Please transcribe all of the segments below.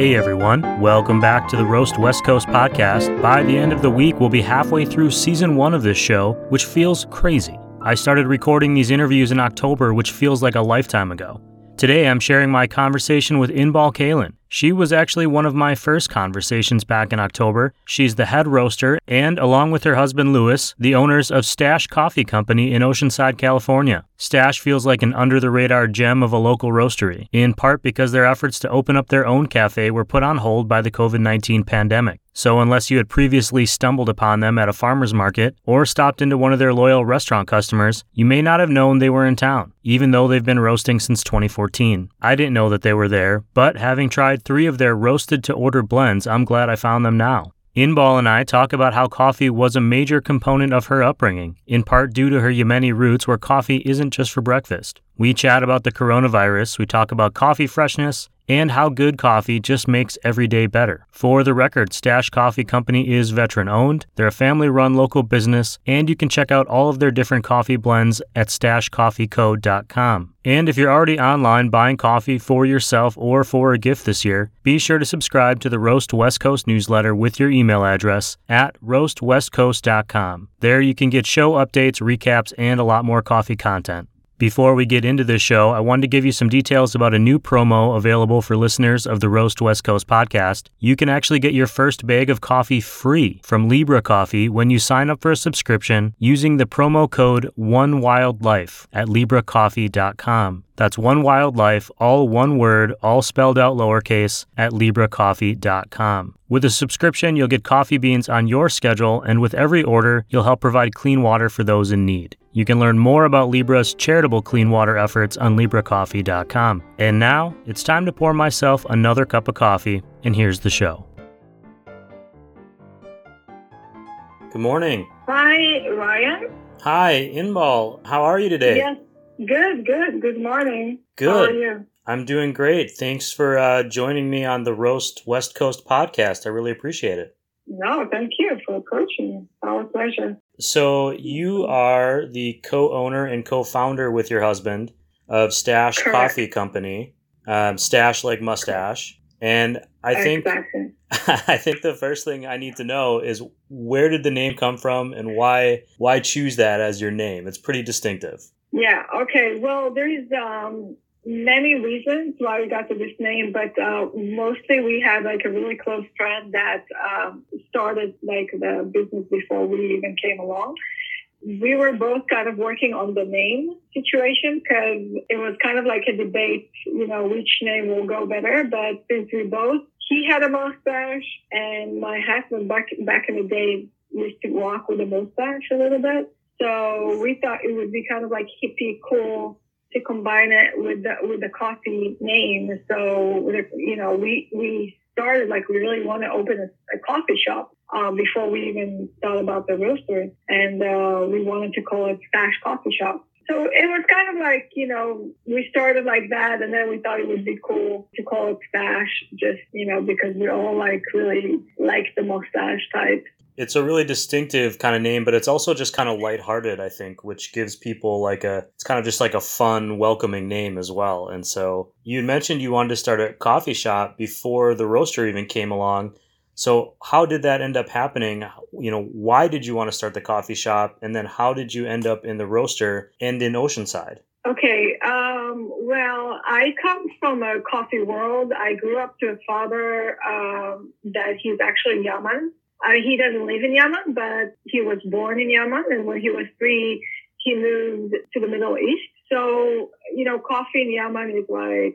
Hey everyone, welcome back to the Roast West Coast podcast. By the end of the week, we'll be halfway through season one of this show, which feels crazy. I started recording these interviews in October, which feels like a lifetime ago. Today, I'm sharing my conversation with Inbal Kalin. She was actually one of my first conversations back in October. She's the head roaster and, along with her husband Louis, the owners of Stache Coffee Company in Oceanside, California. Stache feels like an under the radar gem of a local roastery, in part because their efforts to open up their own cafe were put on hold by the COVID 19 pandemic. So, unless you had previously stumbled upon them at a farmer's market or stopped into one of their loyal restaurant customers, you may not have known they were in town, even though they've been roasting since 2014. I didn't know that they were there, but having tried three of their roasted to order blends, I'm glad I found them now. Inbal and I talk about how coffee was a major component of her upbringing, in part due to her Yemeni roots where coffee isn't just for breakfast. We chat about the coronavirus, we talk about coffee freshness, and how good coffee just makes every day better. For the record, Stache Coffee Company is veteran owned, they're a family run local business, and you can check out all of their different coffee blends at stachecoffeeco.com. And if you're already online buying coffee for yourself or for a gift this year, be sure to subscribe to the Roast West Coast newsletter with your email address at roastwestcoast.com. There you can get show updates, recaps, and a lot more coffee content. Before we get into this show, I wanted to give you some details about a new promo available for listeners of the Roast West Coast podcast. You can actually get your first bag of coffee free from Libra Coffee when you sign up for a subscription using the promo code OneWildLife at libracoffee.com. That's One Wildlife, all one word, all spelled out lowercase, at libracoffee.com. With a subscription, you'll get coffee beans on your schedule, and with every order, you'll help provide clean water for those in need. You can learn more about Libra's charitable clean water efforts on libracoffee.com. And now, it's time to pour myself another cup of coffee, and here's the show. Good morning. Hi, Ryan. Hi, Inbal. How are you today? Yes, good, good. Good morning. Good. How are you? I'm doing great. Thanks for uh, joining me on the Roast West Coast podcast. I really appreciate it. No, thank you for approaching. Our pleasure. So, you are the co owner and co founder with your husband of Stache Correct. Coffee Company, um, Stache like mustache. And I think Exactly. I think the first thing I need to know is where did the name come from and why why choose that as your name? It's pretty distinctive. Yeah. Okay. Well, there's um, many reasons why we got to this name, but uh, mostly we had like a really close friend that um, started like the business before we even came along. We were both kind of working on the name situation because it was kind of like a debate, you know, which name will go better. But since we both, he had a mustache, and my husband back back in the day used to walk with a mustache a little bit. So we thought it would be kind of like hippie cool to combine it with the with the coffee name. So you know, we we started like we really want to open a, a coffee shop uh, before we even thought about the roaster, and uh, we wanted to call it Stache Coffee Shop. So it was kind of like you know we started like that, and then we thought it would be cool to call it Stache, just you know because we all like really like the mustache type. It's a really distinctive kind of name, but it's also just kind of lighthearted, I think, which gives people like a it's kind of just like a fun, welcoming name as well. And so you mentioned you wanted to start a coffee shop before the roaster even came along. So how did that end up happening? You know, why did you want to start the coffee shop? And then how did you end up in the roaster and in Oceanside? Okay. Um, well, I come from a coffee world. I grew up to a father um, that he's actually He doesn't live in Yemen, but he was born in Yemen. And when he was three, he moved to the Middle East. So, you know, coffee in Yemen is like,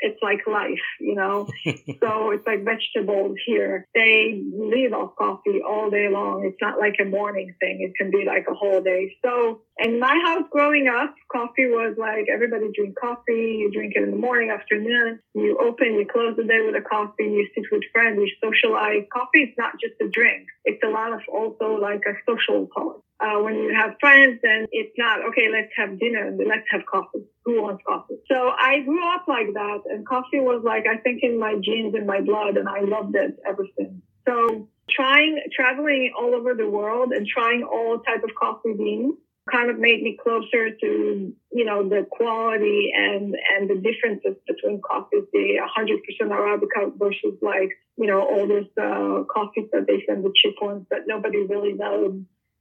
it's like life, you know? so it's like vegetables here. They live off coffee all day long. It's not like a morning thing. It can be like a whole day. So in my house growing up, coffee was like everybody drink coffee. You drink it in the morning, afternoon. You open, you close the day with a coffee. You sit with friends. You socialize. Coffee is not just a drink. It's a lot of also like a social cause. Uh, when you have friends, then it's not okay. Let's have dinner. Let's have coffee. Who wants coffee? So I grew up like that, and coffee was like I think in my genes, in my blood, and I loved it ever since. So trying traveling all over the world and trying all type of coffee beans kind of made me closer to, you know, the quality and, and the differences between coffees, the 100% Arabica versus like, you know, all those uh, coffees that they send the cheap ones that nobody really knows.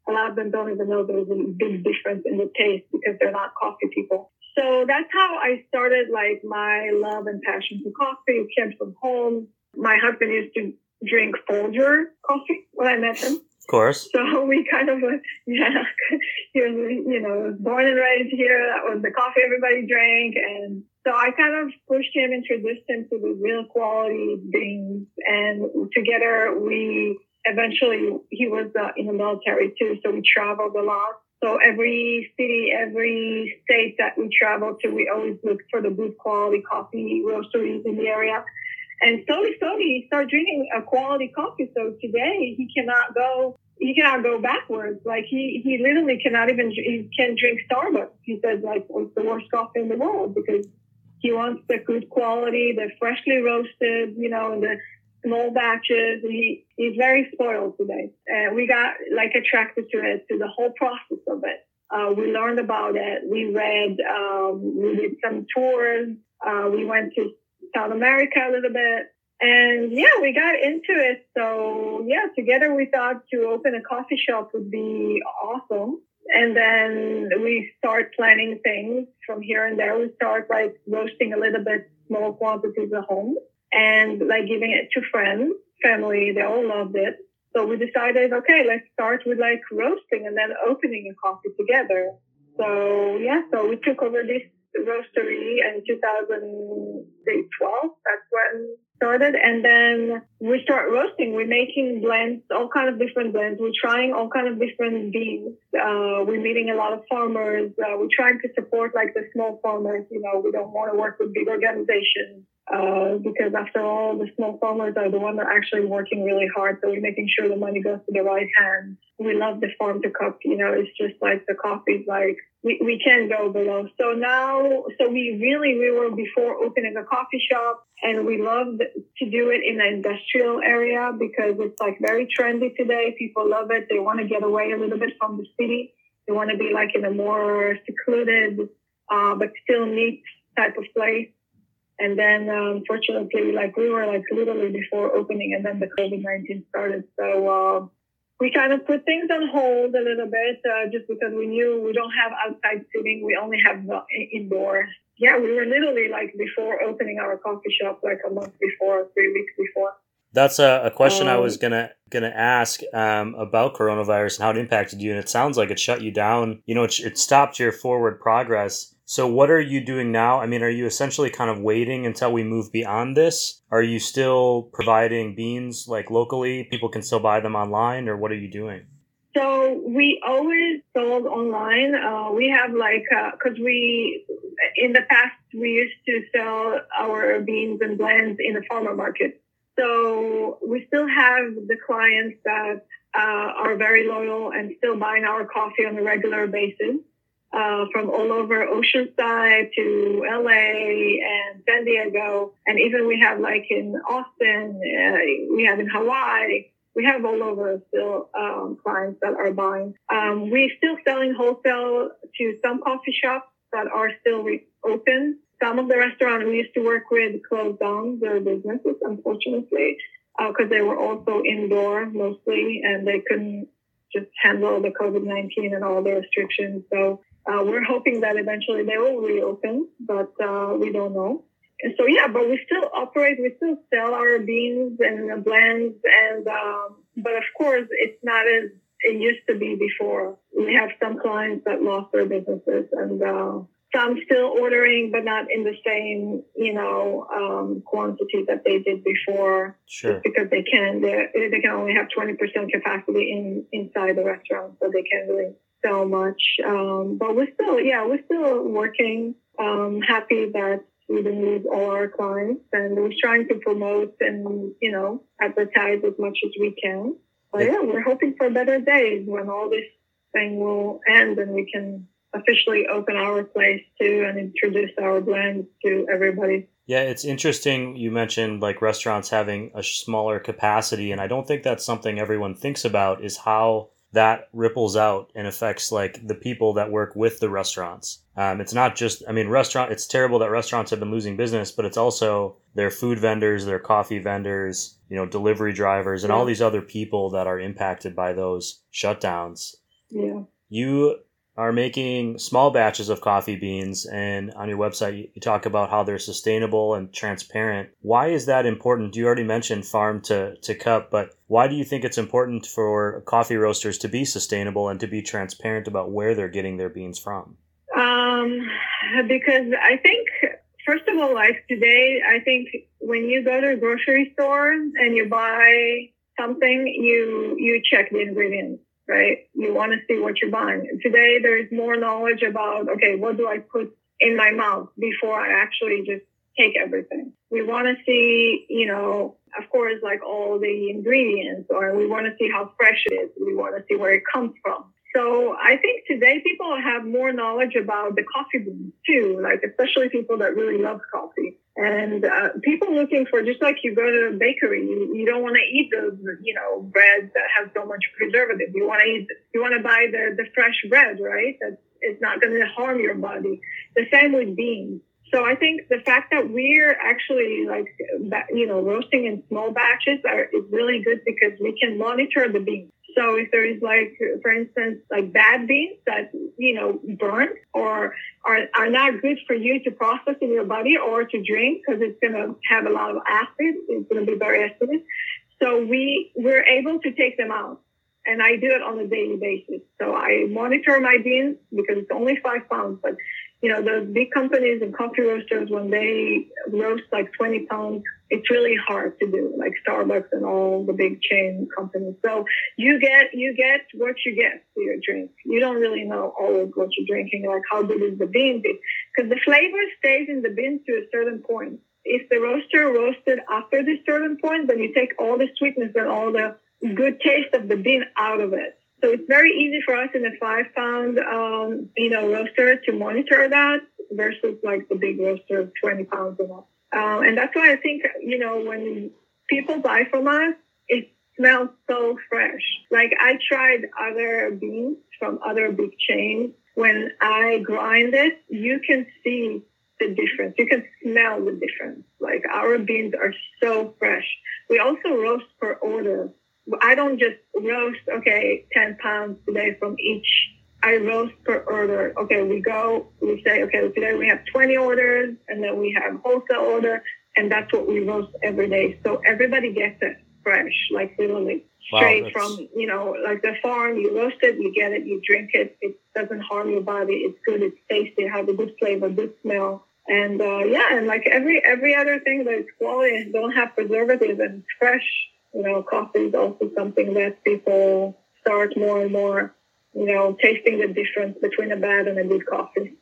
A lot of them don't even know there's a big difference in the taste because they're not coffee people. So that's how I started like my love and passion for coffee. It came from home. My husband used to drink Folger coffee when I met him. Of course. So we kind of, yeah, he was, you know, born and raised here. That was the coffee everybody drank. And so I kind of pushed him, introduced him to the real quality things. And together we eventually, he was uh, in the military too. So we traveled a lot. So every city, every state that we travel to, we always look for the good quality coffee roasteries in the area. And slowly, slowly, he started drinking a quality coffee. So today, he cannot go. He cannot go backwards. Like he, he literally cannot even. He can drink Starbucks. He says like it's the worst coffee in the world because he wants the good quality, the freshly roasted, you know, and the small batches. He he's very spoiled today, and we got like attracted to it, to the whole process of it. Uh, we learned about it. We read. Um, we did some tours. Uh, we went to South America a little bit. And yeah, we got into it. So yeah, together we thought to open a coffee shop would be awesome. And then we start planning things from here and there. We start like roasting a little bit small quantities at home and like giving it to friends, family. They all loved it. So we decided, okay, let's start with like roasting and then opening a coffee together. So yeah, so we took over this roastery in 2012. That's when started and then we start roasting we're making blends all kind of different blends we're trying all kind of different beans uh, we're meeting a lot of farmers uh, we're trying to support like the small farmers you know we don't want to work with big organizations uh, because after all, the small farmers are the ones that are actually working really hard. So we're making sure the money goes to the right hands. We love the farm to cup. You know, it's just like the coffee's like we, we can't go below. So now, so we really we were before opening a coffee shop, and we loved to do it in an industrial area because it's like very trendy today. People love it. They want to get away a little bit from the city. They want to be like in a more secluded, uh, but still neat type of place. And then, unfortunately, um, like we were like literally before opening, and then the COVID nineteen started. So uh, we kind of put things on hold a little bit, uh, just because we knew we don't have outside seating. We only have the indoor. Yeah, we were literally like before opening our coffee shop, like a month before, three weeks before. That's a, a question um, I was gonna gonna ask um, about coronavirus and how it impacted you, and it sounds like it shut you down. You know, it, it stopped your forward progress. So, what are you doing now? I mean, are you essentially kind of waiting until we move beyond this? Are you still providing beans like locally? People can still buy them online, or what are you doing? So we always sold online. Uh, we have like because uh, we in the past we used to sell our beans and blends in the farmer market. So we still have the clients that uh, are very loyal and still buying our coffee on a regular basis uh, from all over Oceanside to LA and San Diego. And even we have like in Austin, uh, we have in Hawaii. We have all over still um, clients that are buying. Um, we're still selling wholesale to some coffee shops that are still re- open. Some of the restaurants we used to work with closed down their businesses, unfortunately, because uh, they were also indoor mostly and they couldn't just handle the COVID 19 and all the restrictions. So uh, we're hoping that eventually they will reopen, but uh, we don't know. And so, yeah, but we still operate, we still sell our beans and blends, and um, but of course, it's not as it used to be before. We have some clients that lost their businesses, and uh, some still ordering, but not in the same, you know, um, quantity that they did before. Sure. because they can, they they can only have twenty percent capacity in inside the restaurant, so they can't really so much. Um, but we're still, yeah, we're still working. Um, happy that we didn't lose all our clients, and we're trying to promote and you know advertise as much as we can. But yeah, we're hoping for better days when all this thing will end and we can officially open our place too and introduce our blends to everybody. Yeah, it's interesting you mentioned like restaurants having a smaller capacity and I don't think that's something everyone thinks about is how that ripples out and affects like the people that work with the restaurants. Um, it's not just, I mean, restaurant. It's terrible that restaurants have been losing business, but it's also their food vendors, their coffee vendors, you know, delivery drivers, and all these other people that are impacted by those shutdowns. Yeah. You are making small batches of coffee beans and on your website you talk about how they're sustainable and transparent. Why is that important? You already mentioned farm to, to cup but why do you think it's important for coffee roasters to be sustainable and to be transparent about where they're getting their beans from? Um, because i think first of all like today i think when you go to a grocery store and you buy something you you check the ingredients right? You want to see what you're buying. Today, there's more knowledge about, okay, what do I put in my mouth before I actually just take everything? We want to see, you know, of course, like all the ingredients, or we want to see how fresh it is. We want to see where it comes from. So I think today people have more knowledge about the coffee beans too, like especially people that really love coffee. And uh, people looking for just like you go to a bakery, you, you don't want to eat those, you know, bread that has so much preservative. You want to eat, you want to buy the the fresh bread, right? That is it's not going to harm your body. The same with beans. So I think the fact that we're actually like, you know, roasting in small batches are, is really good because we can monitor the beans. So if there is like, for instance, like bad beans that, you know, burn or are, are not good for you to process in your body or to drink because it's going to have a lot of acid. It's going to be very acidic. So we, we're able to take them out and I do it on a daily basis. So I monitor my beans because it's only five pounds, but you know, the big companies and coffee roasters, when they roast like 20 pounds, it's really hard to do, like Starbucks and all the big chain companies. So you get, you get what you get for your drink. You don't really know always what you're drinking, like how good is the bean because the flavor stays in the bean to a certain point. If the roaster roasted after this certain point, then you take all the sweetness and all the good taste of the bean out of it. So it's very easy for us in a five pound, um, you know, roaster to monitor that versus like the big roaster of 20 pounds and up. Um, and that's why I think, you know, when people buy from us, it smells so fresh. Like I tried other beans from other big chains. When I grind it, you can see the difference. You can smell the difference. Like our beans are so fresh. We also roast per order. I don't just roast, okay, 10 pounds today from each. I roast per order. Okay, we go, we say, okay, today we have 20 orders, and then we have wholesale order, and that's what we roast every day. So everybody gets it fresh, like literally straight wow, from, you know, like the farm. You roast it, you get it, you drink it. It doesn't harm your body. It's good, it's tasty, it has a good flavor, good smell. And uh, yeah, and like every every other thing that is quality don't have preservatives and fresh you know, coffee is also something that people start more and more, you know, tasting the difference between a bad and a good coffee.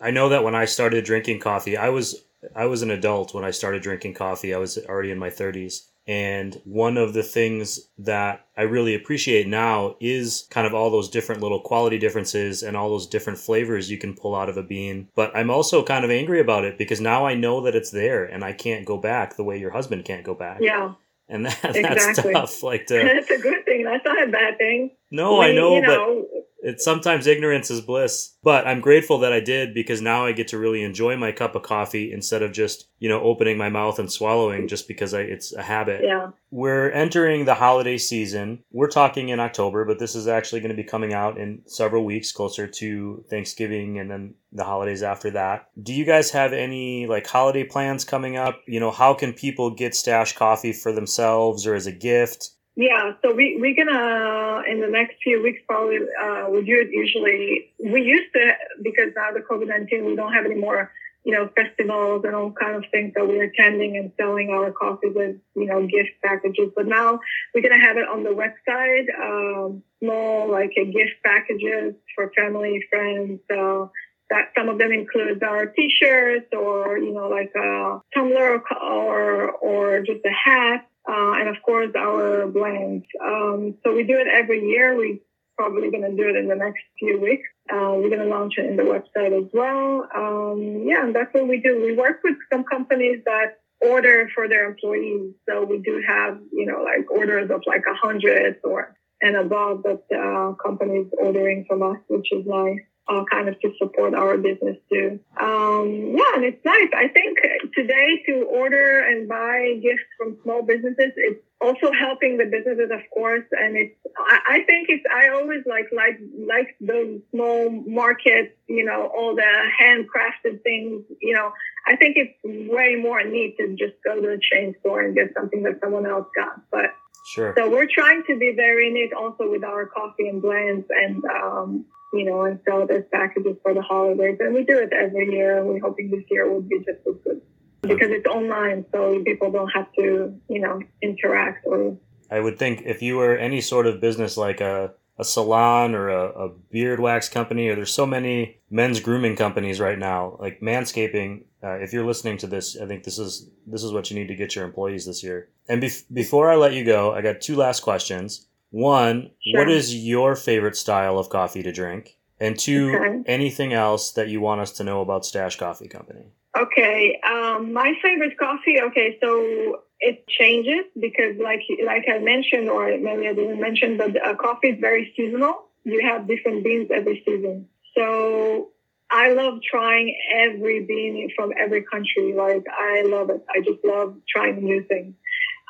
I know that when I started drinking coffee, I was I was an adult when I started drinking coffee. I was already in my 30s. And one of the things that I really appreciate now is kind of all those different little quality differences and all those different flavors you can pull out of a bean. But I'm also kind of angry about it because now I know that it's there and I can't go back the way your husband can't go back. Yeah and that, that's exactly. tough. Like to, that's a good thing. That's not a bad thing. No, I, mean, I know, know, but it's sometimes ignorance is bliss. But I'm grateful that I did because now I get to really enjoy my cup of coffee instead of just you know opening my mouth and swallowing just because I, it's a habit. Yeah. We're entering the holiday season. We're talking in October, but this is actually going to be coming out in several weeks closer to Thanksgiving and then the holidays after that. Do you guys have any like holiday plans coming up? You know, how can people get Stache coffee for themselves or as a gift? Yeah, so we we're gonna in the next few weeks probably uh, we do it usually. We used to because now the COVID nineteen we don't have any more you know festivals and all kind of things that we're attending and selling our coffee with you know gift packages. But now we're gonna have it on the website, um, small like a gift packages for family friends. Uh, that some of them include our t-shirts or you know like a tumbler or or, or just a hat uh, and of course our blends. Um, so we do it every year. We're probably going to do it in the next few weeks. Uh, we're going to launch it in the website as well. Um, yeah, and that's what we do. We work with some companies that order for their employees. So we do have, you know, like orders of like a hundred or and above that uh, companies ordering from us, which is nice uh, kind of to support our business too. Um, yeah, and it's nice. I think today to order and buy gifts from small businesses, it's also helping the businesses, of course. And it's, I, I think it's, I always like, like, like those small markets, you know, all the handcrafted things, you know, I think it's way more neat to just go to a chain store and get something that someone else got. But Sure. So we're trying to be very neat also with our coffee and blends and um, you know, and sell those packages for the holidays. And we do it every year. And we're hoping this year will be just as good because it's online, so people don't have to, you know, interact or. I would think if you were any sort of business like a a salon or a, a beard wax company, or there's so many men's grooming companies right now, like Manscaping. Uh, if you're listening to this, I think this is this is what you need to get your employees this year. And bef- before I let you go, I got two last questions. One, Sure. what is your favorite style of coffee to drink? And two, Okay. anything else that you want us to know about Stache Coffee Company? Okay, um, my favorite coffee. Okay, so it changes because, like like I mentioned, or maybe I didn't mention, but uh, coffee is very seasonal. You have different beans every season. So I love trying every bean from every country. Like I love it. I just love trying new things.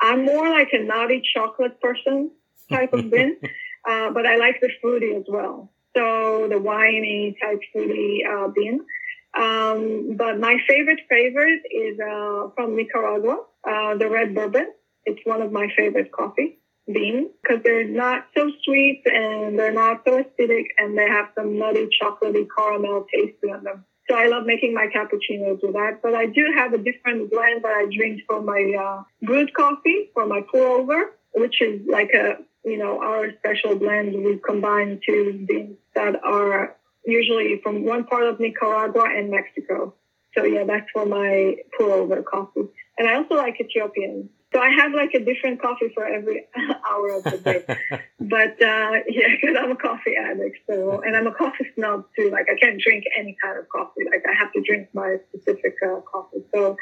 I'm more like a naughty chocolate person type of bean, uh, but I like the fruity as well. So the winey type fruity uh, bean. Um, but my favorite favorite is uh, from Nicaragua, uh, the red bourbon. It's one of my favorite coffee beans because they're not so sweet and they're not so acidic and they have some nutty chocolatey caramel taste to them. So I love making my cappuccinos with that. But I do have a different blend that I drink for my uh, brewed coffee, for my pour over, which is like a, you know, our special blend. We combine two beans that are usually from one part of Nicaragua and Mexico. So yeah, that's for my pour over coffee. And I also like Ethiopian. So I have like a different coffee for every hour of the day. but uh, yeah, because I'm a coffee addict. So and I'm a coffee snob too. Like I can't drink any kind of coffee. Like I have to drink my specific uh, coffee. So.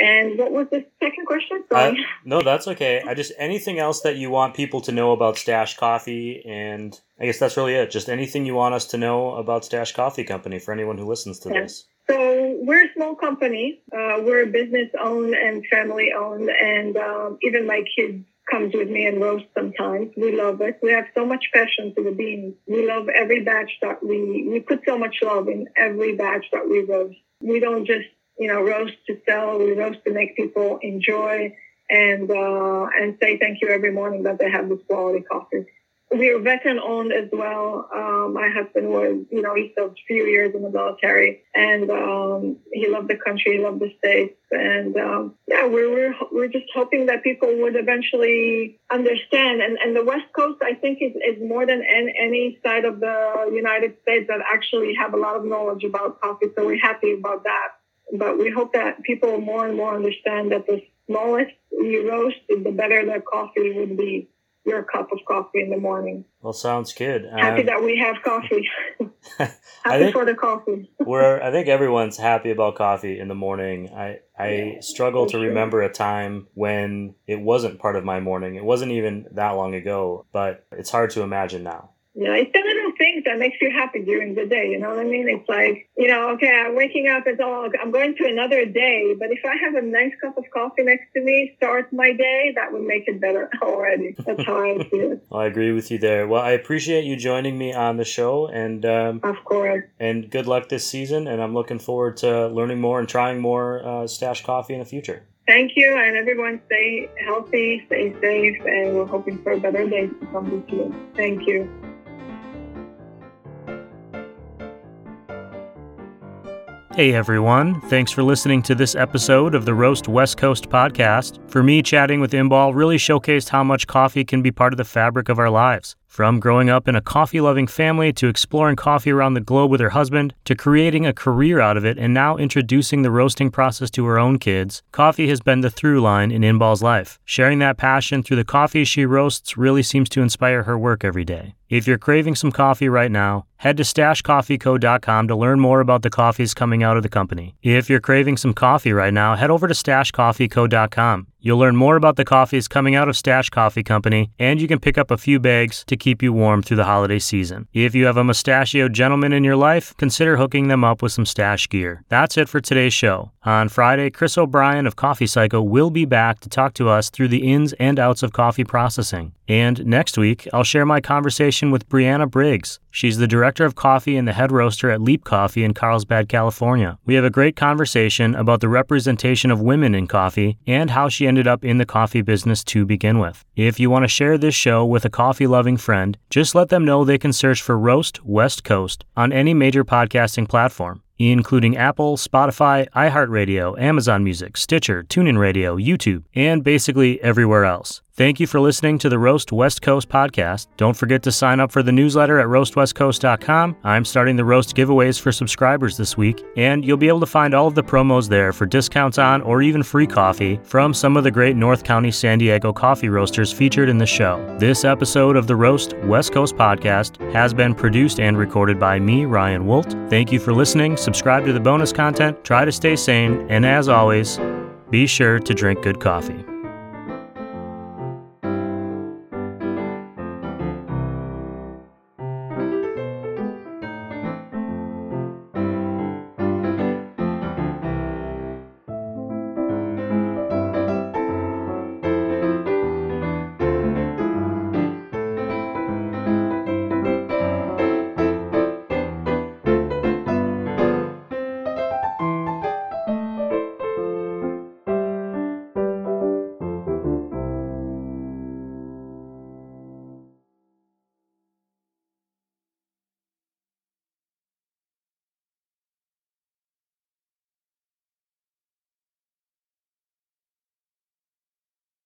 And what was the second question? Uh, no, that's okay. I just anything else that you want people to know about Stache Coffee, and I guess that's really it. Just anything you want us to know about Stache Coffee Company for anyone who listens to Yeah. this. So we're a small company. Uh, we're business owned and family owned, and um, even my kids comes with me and roast sometimes. We love it. We have so much passion for the beans. We love every batch that we we put so much love in every batch that we roast. We don't just you know roast to sell. We roast to make people enjoy and uh, and say thank you every morning that they have this quality coffee. We're veteran owned as well. Um, my husband was, you know, he served a few years in the military, and um, he loved the country, he loved the states, and um, yeah, we're, we're we're just hoping that people would eventually understand. And and the West Coast, I think, is is more than an, any side of the United States that actually have a lot of knowledge about coffee. So we're happy about that. But we hope that people more and more understand that the smallest you roast, the better the coffee would be. Your cup of coffee in the morning. Well, sounds good. Happy Um, that we have coffee. I Happy think for the coffee. we're I think everyone's happy about coffee in the morning. I I struggle to remember a time when it wasn't part of my morning. It wasn't even that long ago, but it's hard to imagine now. Yeah, it's the little things that makes you happy during the day. You know what I mean? It's like, you know, okay, I'm waking up. It's all, I'm going to another day. But if I have a nice cup of coffee next to me, start my day, that would make it better already. That's how I. Well, I agree with you there. Well, I appreciate you joining me on the show, and um, Of course. and good luck this season. And I'm looking forward to learning more and trying more uh, Stache Coffee in the future. Thank you. And everyone stay healthy, stay safe. And we're hoping for a better day to come this year. Thank you. Hey everyone, thanks for listening to this episode of the Roast West Coast podcast. For me, chatting with Inbal really showcased how much coffee can be part of the fabric of our lives. From growing up in a coffee loving family to exploring coffee around the globe with her husband to creating a career out of it and now introducing the roasting process to her own kids, coffee has been the through line in Inbal's life. Sharing that passion through the coffee she roasts really seems to inspire her work every day. If you're craving some coffee right now, head to stachecoffeeco.com to learn more about the coffees coming out of the company. If you're craving some coffee right now, head over to stachecoffeeco.com. You'll learn more about the coffees coming out of Stache Coffee Company, and you can pick up a few bags to keep you warm through the holiday season. If you have a mustachioed gentleman in your life, consider hooking them up with some Stache gear. That's it for today's show. On Friday, Chris O'Brien of Coffee Psycho will be back to talk to us through the ins and outs of coffee processing. And next week, I'll share my conversation with Brianna Briggs. She's the director of coffee and the head roaster at Leap Coffee in Carlsbad, California. We have a great conversation about the representation of women in coffee and how she ended up in the coffee business to begin with. If you want to share this show with a coffee loving friend, just let them know they can search for Roast West Coast on any major podcasting platform including Apple, Spotify, iHeartRadio, Amazon Music, Stitcher, TuneIn Radio, YouTube, and basically everywhere else. Thank you for listening to the Roast West Coast podcast. Don't forget to sign up for the newsletter at roastwestcoast.com. I'm starting the roast giveaways for subscribers this week, and you'll be able to find all of the promos there for discounts on or even free coffee from some of the great North County San Diego coffee roasters featured in the show. This episode of the Roast West Coast podcast has been produced and recorded by me, Ryan Woldt. Thank you for listening. Subscribe to the bonus content, try to stay sane, and as always, be sure to drink good coffee.